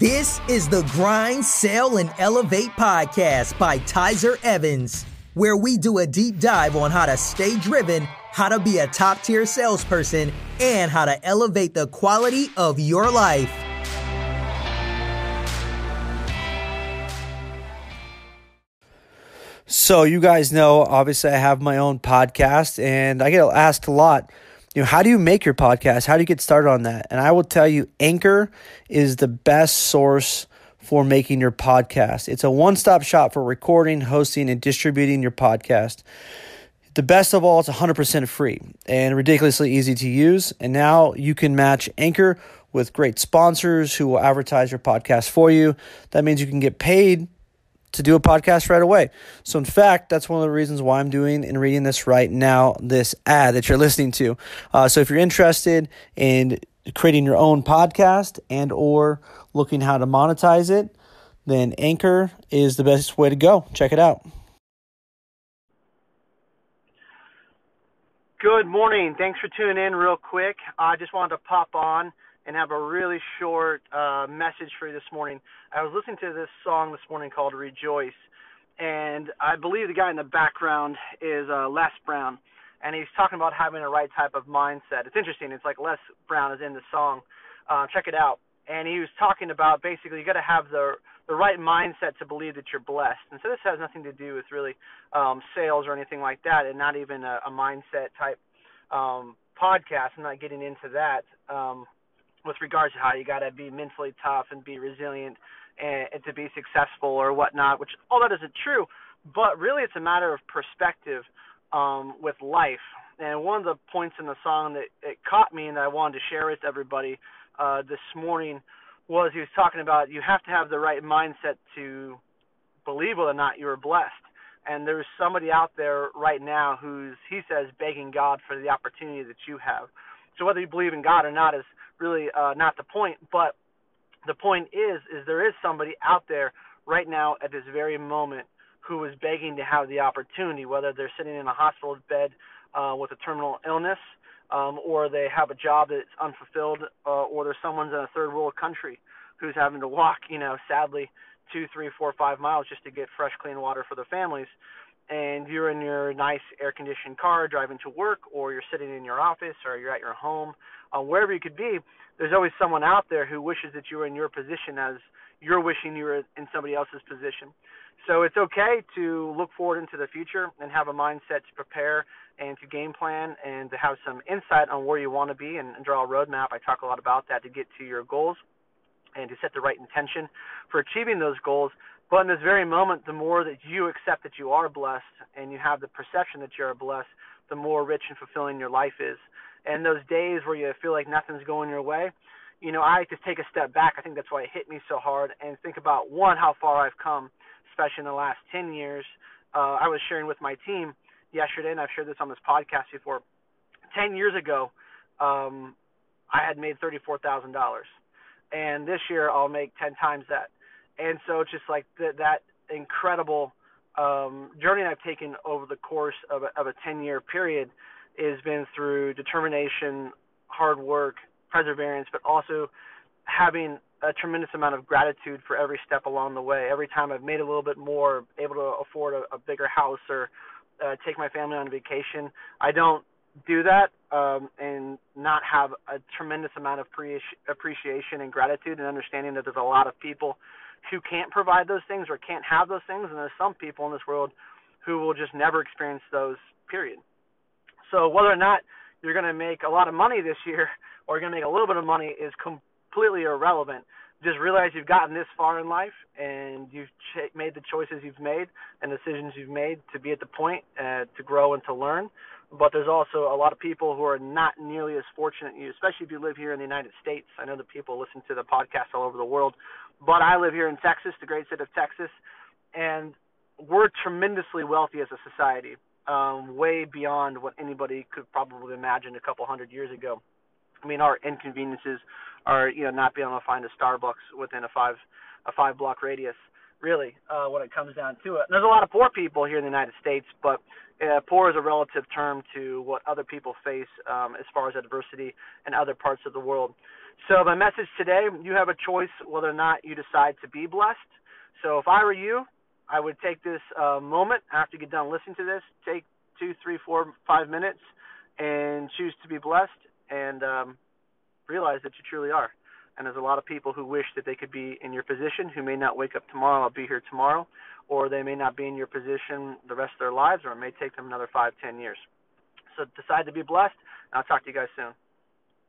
This is the Grind, Sell, and Elevate podcast by Tyzer Evans, where we do a deep dive on how to stay driven, how to be a top tier salesperson, and how to elevate the quality of your life. So, you guys know, obviously, I have my own podcast, and I get asked a lot you know, how do you make your podcast? How do you get started on that? And I will tell you, Anchor is the best source for making your podcast. It's a one stop shop for recording, hosting, and distributing your podcast. The best of all, it's 100% free and ridiculously easy to use. And now you can match Anchor with great sponsors who will advertise your podcast for you. That means you can get paid to do a podcast right away. So, in fact, that's one of the reasons why I'm doing and reading this right now, this ad that you're listening to. Uh, so, if you're interested in creating your own podcast and or looking how to monetize it, then Anchor is the best way to go. Check it out. Good morning. Thanks for tuning in real quick. I just wanted to pop on and have a really short uh, message for you this morning. I was listening to this song this morning called Rejoice, and I believe the guy in the background is uh, Les Brown, and he's talking about having the right type of mindset. It's interesting. It's like Les Brown is in the song. Uh, check it out. And he was talking about basically you got to have the the right mindset to believe that you're blessed. And so this has nothing to do with really um, sales or anything like that, and not even a, a mindset type um, podcast. I'm not getting into that. Um, with regards to how you got to be mentally tough and be resilient and, and to be successful or whatnot, which all that isn't true, but really it's a matter of perspective um, with life. And one of the points in the song that it caught me and that I wanted to share with everybody uh, this morning was he was talking about you have to have the right mindset to believe whether or not you are blessed. And there's somebody out there right now who's he says begging God for the opportunity that you have. So whether you believe in God or not is really uh, not the point. But the point is, is there is somebody out there right now at this very moment who is begging to have the opportunity, whether they're sitting in a hospital bed uh, with a terminal illness, um, or they have a job that's unfulfilled, uh, or there's someone's in a third world country who's having to walk, you know, sadly, two, three, four, five miles just to get fresh, clean water for their families. And you're in your nice air conditioned car driving to work, or you're sitting in your office, or you're at your home, uh, wherever you could be, there's always someone out there who wishes that you were in your position as you're wishing you were in somebody else's position. So it's okay to look forward into the future and have a mindset to prepare and to game plan and to have some insight on where you want to be and, and draw a roadmap. I talk a lot about that to get to your goals and to set the right intention for achieving those goals. But in this very moment, the more that you accept that you are blessed and you have the perception that you are blessed, the more rich and fulfilling your life is and those days where you feel like nothing's going your way, you know, I like to take a step back. I think that's why it hit me so hard and think about one how far I've come, especially in the last 10 years. Uh, I was sharing with my team yesterday, and I've shared this on this podcast before. 10 years ago, um, I had made $34,000, and this year I'll make 10 times that. And so just like th- that incredible um, journey I've taken over the course of a, of a 10 year period has been through determination, hard work, perseverance, but also having a tremendous amount of gratitude for every step along the way. Every time I've made a little bit more, able to afford a, a bigger house or uh, take my family on vacation, I don't do that um, and not have a tremendous amount of pre- appreciation and gratitude and understanding that there's a lot of people who can't provide those things or can't have those things, and there's some people in this world who will just never experience those. Period. So whether or not you're going to make a lot of money this year or you're going to make a little bit of money is completely irrelevant. Just realize you've gotten this far in life and you've ch- made the choices you've made and decisions you've made to be at the point uh, to grow and to learn. But there's also a lot of people who are not nearly as fortunate you, especially if you live here in the United States. I know that people listen to the podcast all over the world, but I live here in Texas, the great state of Texas, and we're tremendously wealthy as a society um, way beyond what anybody could probably imagine a couple hundred years ago. I mean, our inconveniences are you know not being able to find a Starbucks within a five a five block radius. Really, uh, when it comes down to it. And there's a lot of poor people here in the United States, but uh, poor is a relative term to what other people face um, as far as adversity in other parts of the world. So my message today, you have a choice whether or not you decide to be blessed. So if I were you, I would take this uh, moment after you get done listening to this, take two, three, four, five minutes, and choose to be blessed, and um, realize that you truly are. And there's a lot of people who wish that they could be in your position who may not wake up tomorrow or be here tomorrow, or they may not be in your position the rest of their lives, or it may take them another five, ten years. So decide to be blessed. And I'll talk to you guys soon.